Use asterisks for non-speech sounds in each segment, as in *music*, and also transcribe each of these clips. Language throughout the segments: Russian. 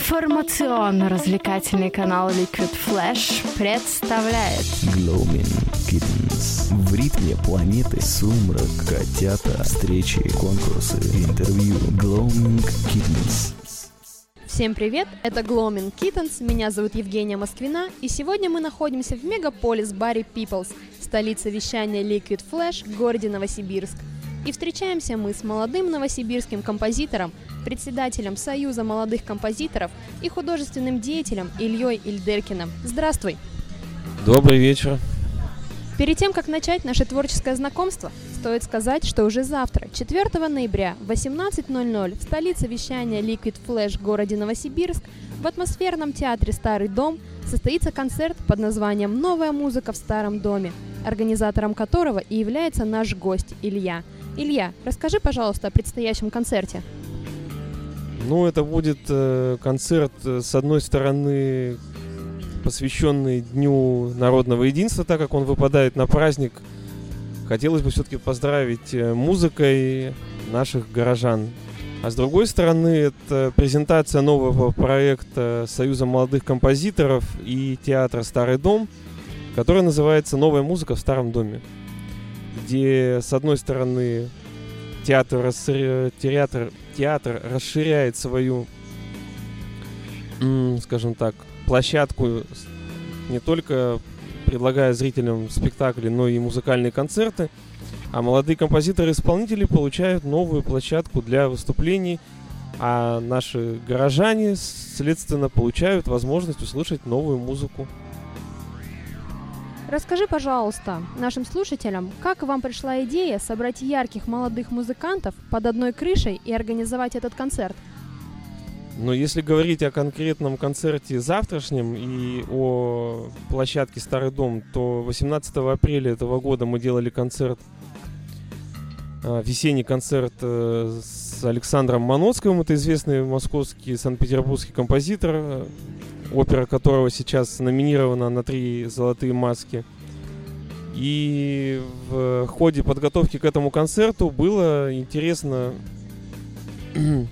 Информационно-развлекательный канал Liquid Flash представляет Gloaming Kittens. В ритме планеты сумрак, котята, встречи, конкурсы, интервью. Gloaming Kittens. Всем привет, это Gloaming Kittens, меня зовут Евгения Москвина, и сегодня мы находимся в мегаполис Барри Peoples, столице вещания Liquid Flash в городе Новосибирск. И встречаемся мы с молодым новосибирским композитором, председателем Союза молодых композиторов и художественным деятелем Ильей Ильдеркиным. Здравствуй! Добрый вечер. Перед тем, как начать наше творческое знакомство, стоит сказать, что уже завтра, 4 ноября в 18.00 в столице вещания Liquid Flash в городе Новосибирск в атмосферном театре «Старый дом» состоится концерт под названием «Новая музыка в старом доме», организатором которого и является наш гость Илья. Илья, расскажи, пожалуйста, о предстоящем концерте. Ну, это будет э, концерт, э, с одной стороны, посвященный Дню народного единства, так как он выпадает на праздник. Хотелось бы все-таки поздравить э, музыкой наших горожан. А с другой стороны, это презентация нового проекта Союза молодых композиторов и театра «Старый дом», который называется «Новая музыка в старом доме», где, с одной стороны, театр, театр, театр расширяет свою, скажем так, площадку не только предлагая зрителям спектакли, но и музыкальные концерты. А молодые композиторы-исполнители получают новую площадку для выступлений, а наши горожане, следственно, получают возможность услышать новую музыку. Расскажи, пожалуйста, нашим слушателям, как вам пришла идея собрать ярких молодых музыкантов под одной крышей и организовать этот концерт? Но если говорить о конкретном концерте завтрашнем и о площадке «Старый дом», то 18 апреля этого года мы делали концерт, а, весенний концерт э, с Александром Маноцковым. Это известный московский, санкт-петербургский композитор, опера которого сейчас номинирована на три золотые маски. И в ходе подготовки к этому концерту было интересно *clears throat*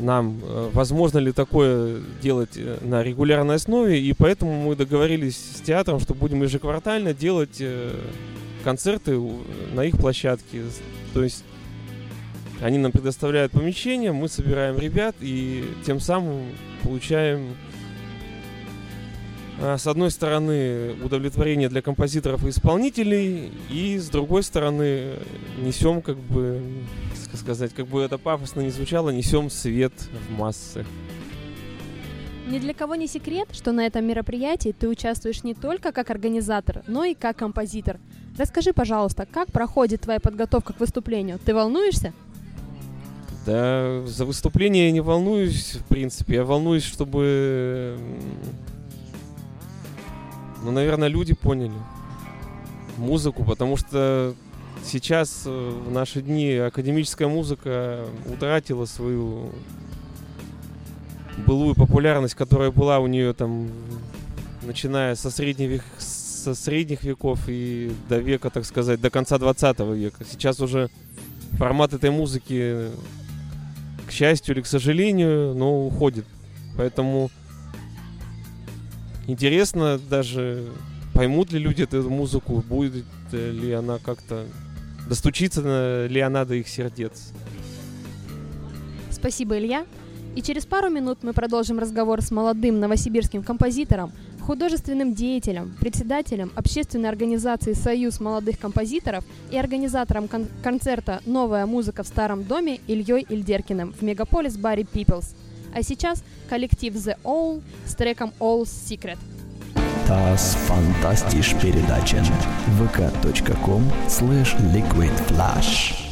нам, э, возможно ли такое делать э, на регулярной основе, и поэтому мы договорились с театром, что будем ежеквартально делать э, концерты на их площадке. То есть они нам предоставляют помещение, мы собираем ребят и тем самым получаем а, с одной стороны удовлетворение для композиторов и исполнителей, и с другой стороны несем как бы, сказать, как бы это пафосно не звучало, несем свет в массы. Ни для кого не секрет, что на этом мероприятии ты участвуешь не только как организатор, но и как композитор. Расскажи, пожалуйста, как проходит твоя подготовка к выступлению? Ты волнуешься? Да, за выступление я не волнуюсь, в принципе. Я волнуюсь, чтобы... Ну, наверное, люди поняли музыку, потому что сейчас, э, в наши дни, академическая музыка утратила свою былую популярность, которая была у нее там, начиная со средних, век, со средних веков и до века, так сказать, до конца 20 века. Сейчас уже формат этой музыки к счастью или к сожалению, но уходит. Поэтому интересно даже, поймут ли люди эту музыку, будет ли она как-то, достучиться ли она до их сердец. Спасибо, Илья. И через пару минут мы продолжим разговор с молодым новосибирским композитором, художественным деятелем, председателем общественной организации «Союз молодых композиторов» и организатором кон- концерта «Новая музыка в старом доме» Ильей Ильдеркиным в мегаполис Барри Peoples. А сейчас коллектив The All с треком All's Secret. Das fantastisch передача vk.com slash liquidflash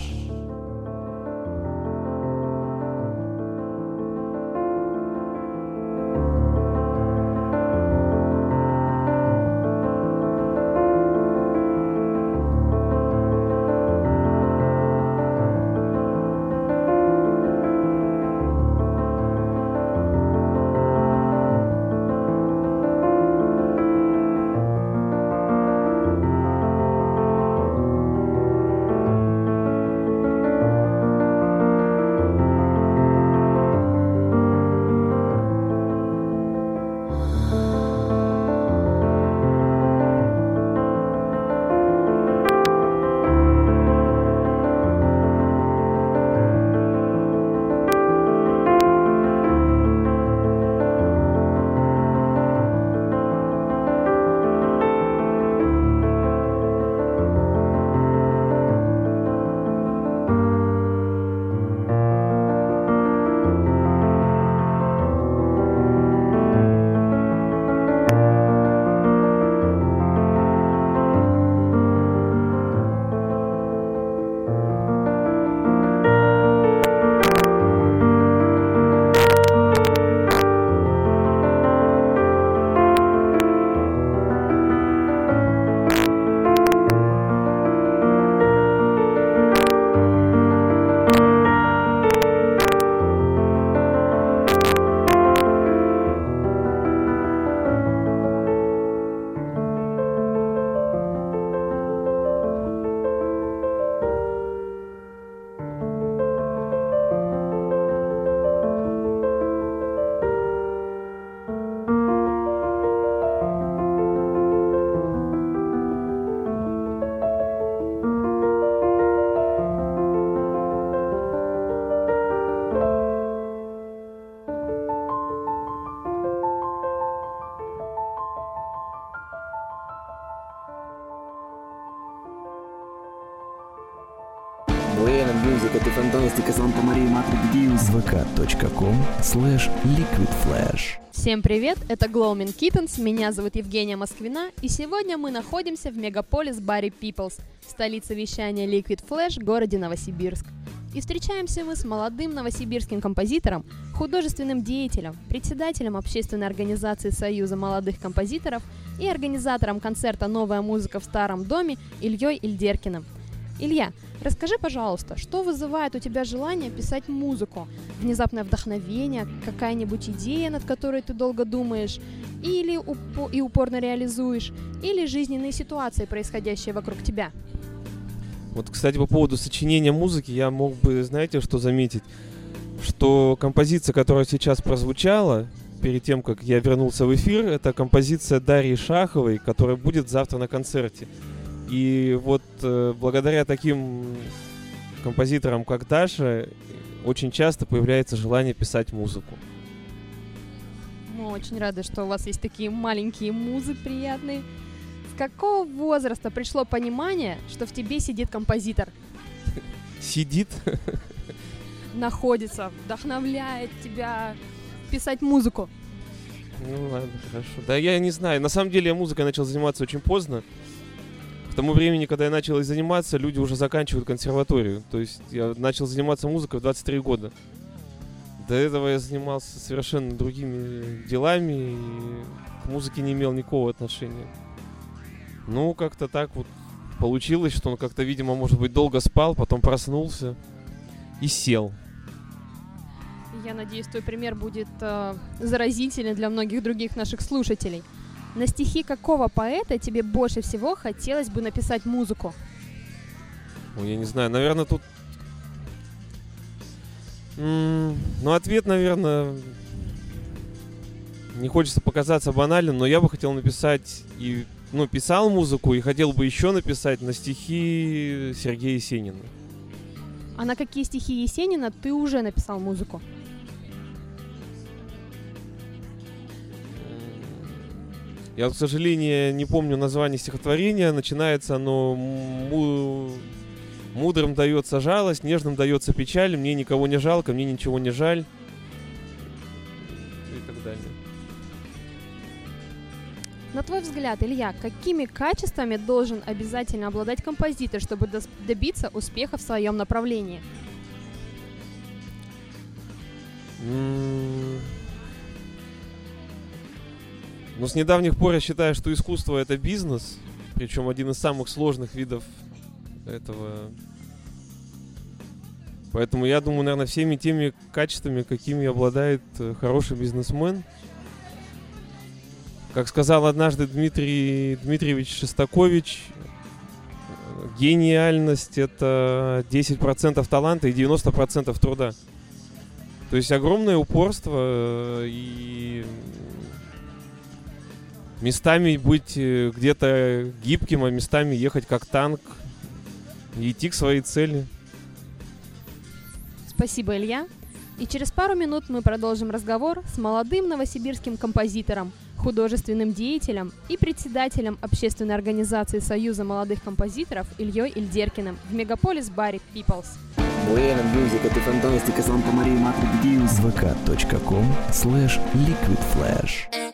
música, tú fantástica, Santa María, Madre de Dios. vk.com slash liquidflash. Всем привет, это Gloaming Kittens, меня зовут Евгения Москвина, и сегодня мы находимся в мегаполис Барри Peoples, столице вещания Liquid Flash, городе Новосибирск. И встречаемся мы с молодым новосибирским композитором, художественным деятелем, председателем общественной организации Союза молодых композиторов и организатором концерта «Новая музыка в старом доме» Ильей Ильдеркиным. Илья, расскажи, пожалуйста, что вызывает у тебя желание писать музыку? Внезапное вдохновение, какая-нибудь идея, над которой ты долго думаешь, или упо- и упорно реализуешь, или жизненные ситуации, происходящие вокруг тебя? Вот, кстати, по поводу сочинения музыки я мог бы, знаете, что заметить? Что композиция, которая сейчас прозвучала, перед тем, как я вернулся в эфир, это композиция Дарьи Шаховой, которая будет завтра на концерте. И вот э, благодаря таким композиторам, как Даша, очень часто появляется желание писать музыку. Мы очень рады, что у вас есть такие маленькие музы приятные. С какого возраста пришло понимание, что в тебе сидит композитор? Сидит находится, вдохновляет тебя писать музыку? Ну ладно, хорошо. Да я не знаю. На самом деле я музыкой начал заниматься очень поздно. Тому времени, когда я начал заниматься, люди уже заканчивают консерваторию. То есть я начал заниматься музыкой в 23 года. До этого я занимался совершенно другими делами и к музыке не имел никакого отношения. Ну, как-то так вот получилось, что он как-то, видимо, может быть, долго спал, потом проснулся и сел. Я надеюсь, твой пример будет э, заразительный для многих других наших слушателей. На стихи какого поэта тебе больше всего хотелось бы написать музыку? Ну, я не знаю, наверное, тут... Ну, ответ, наверное, не хочется показаться банальным, но я бы хотел написать и, ну, писал музыку и хотел бы еще написать на стихи Сергея Есенина. А на какие стихи Есенина ты уже написал музыку? Я, к сожалению, не помню название стихотворения. Начинается оно му- «Мудрым дается жалость, нежным дается печаль, мне никого не жалко, мне ничего не жаль». И так далее. На твой взгляд, Илья, какими качествами должен обязательно обладать композитор, чтобы добиться успеха в своем направлении? М, Ну, с недавних пор я считаю, что искусство это бизнес, причем один из самых сложных видов этого. Поэтому я думаю, наверное, всеми теми качествами, какими обладает э, хороший бизнесмен. Как сказал однажды Дмитрий Дмитриевич Шестакович, гениальность это 10% таланта и 90% труда. То есть огромное упорство э, и местами быть э, где-то гибким, а местами ехать как танк и идти к своей цели. Спасибо, Илья. И через пару минут мы продолжим разговор с молодым новосибирским композитором, художественным деятелем и председателем общественной организации Союза молодых композиторов Ильей Ильдеркиным в мегаполис Барри Peoples. Buena música, tú fantástica, Santa María, Madre de Dios. vk.com slash liquidflash.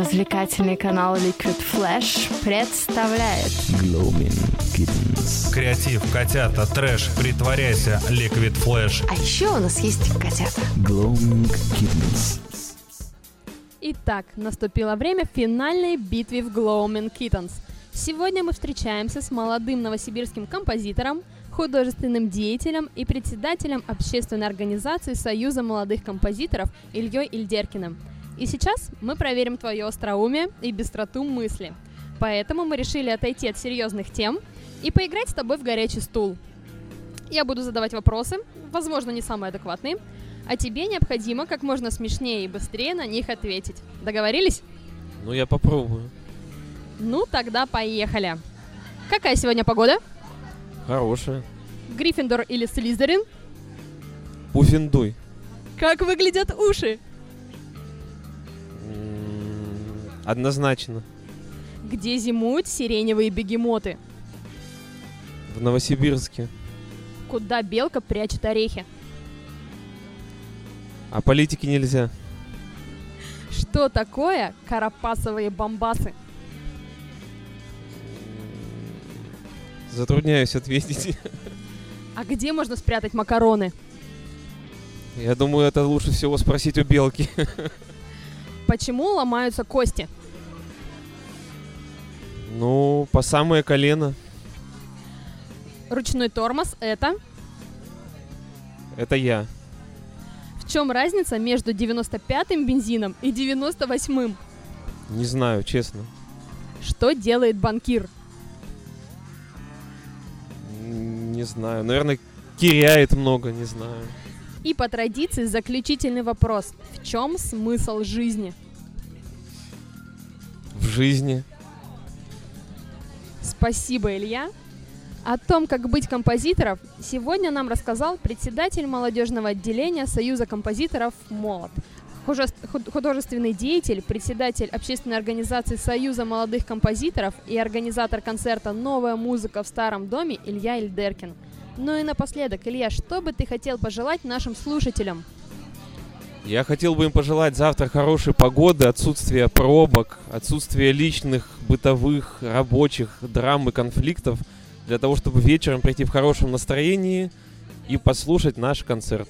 Информационно-развлекательный канал Liquid Flash представляет Gloaming Kittens. Креатив, котята, трэш, притворяйся, Liquid Flash. А еще у нас есть котята. Gloaming Kittens. Итак, наступило время финальной битвы в Gloaming Kittens. Сегодня мы встречаемся с молодым новосибирским композитором, художественным деятелем и председателем общественной организации Союза молодых композиторов Ильей Ильдеркиным. И сейчас мы проверим твое остроумие и быстроту мысли. Поэтому мы решили отойти от серьезных тем и поиграть с тобой в горячий стул. Я буду задавать вопросы, возможно, не самые адекватные, а тебе необходимо как можно смешнее и быстрее на них ответить. Договорились? Ну, я попробую. Ну, тогда поехали. Какая сегодня погода? Хорошая. Гриффиндор или Слизерин? Пуффиндуй. Как выглядят уши? Однозначно. Где зимуют сиреневые бегемоты? В Новосибирске. Куда белка прячет орехи? А политики нельзя. Что такое карапасовые бомбасы? Затрудняюсь ответить. *laughs* А где можно спрятать макароны? Я думаю, это лучше всего спросить у белки. *laughs* Почему ломаются кости? Ну, по самое колено. Ручной тормоз — это? Это я. В чем разница между 95-м бензином и 98-м? Не знаю, честно. Что делает банкир? Не знаю. Наверное, киряет много, не знаю. И по традиции заключительный вопрос. В чем смысл жизни? В жизни. Спасибо, Илья. О том, как быть композитором, сегодня нам рассказал председатель молодежного отделения Союза композиторов «Молот», художественный деятель, председатель общественной организации Союза молодых композиторов и организатор концерта «Новая музыка в старом доме» Илья Ильдеркин. Ну и напоследок, Илья, что бы ты хотел пожелать нашим слушателям? Я хотел бы им пожелать завтра хорошей погоды, отсутствия пробок, отсутствия личных, бытовых, рабочих драм и конфликтов, для того, чтобы вечером прийти в хорошем настроении и послушать наш концерт.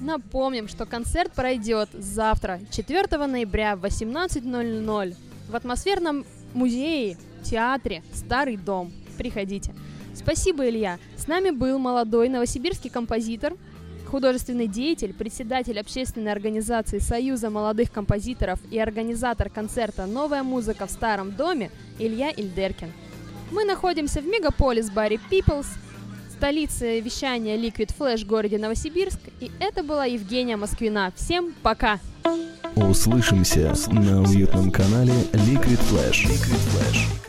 Напомним, что концерт пройдет завтра, 4 ноября в 18.00 в атмосферном музее, театре «Старый дом». Приходите. Спасибо, Илья. С нами был молодой новосибирский композитор, художественный деятель, председатель общественной организации Союза молодых композиторов и организатор концерта «Новая музыка в старом доме» Илья Ильдеркин. Мы находимся в мегаполис Барри Peoples, столице вещания Liquid Flash в городе Новосибирск. И это была Евгения Москвина. Всем пока! Услышимся на уютном канале Liquid Flash. Liquid Flash.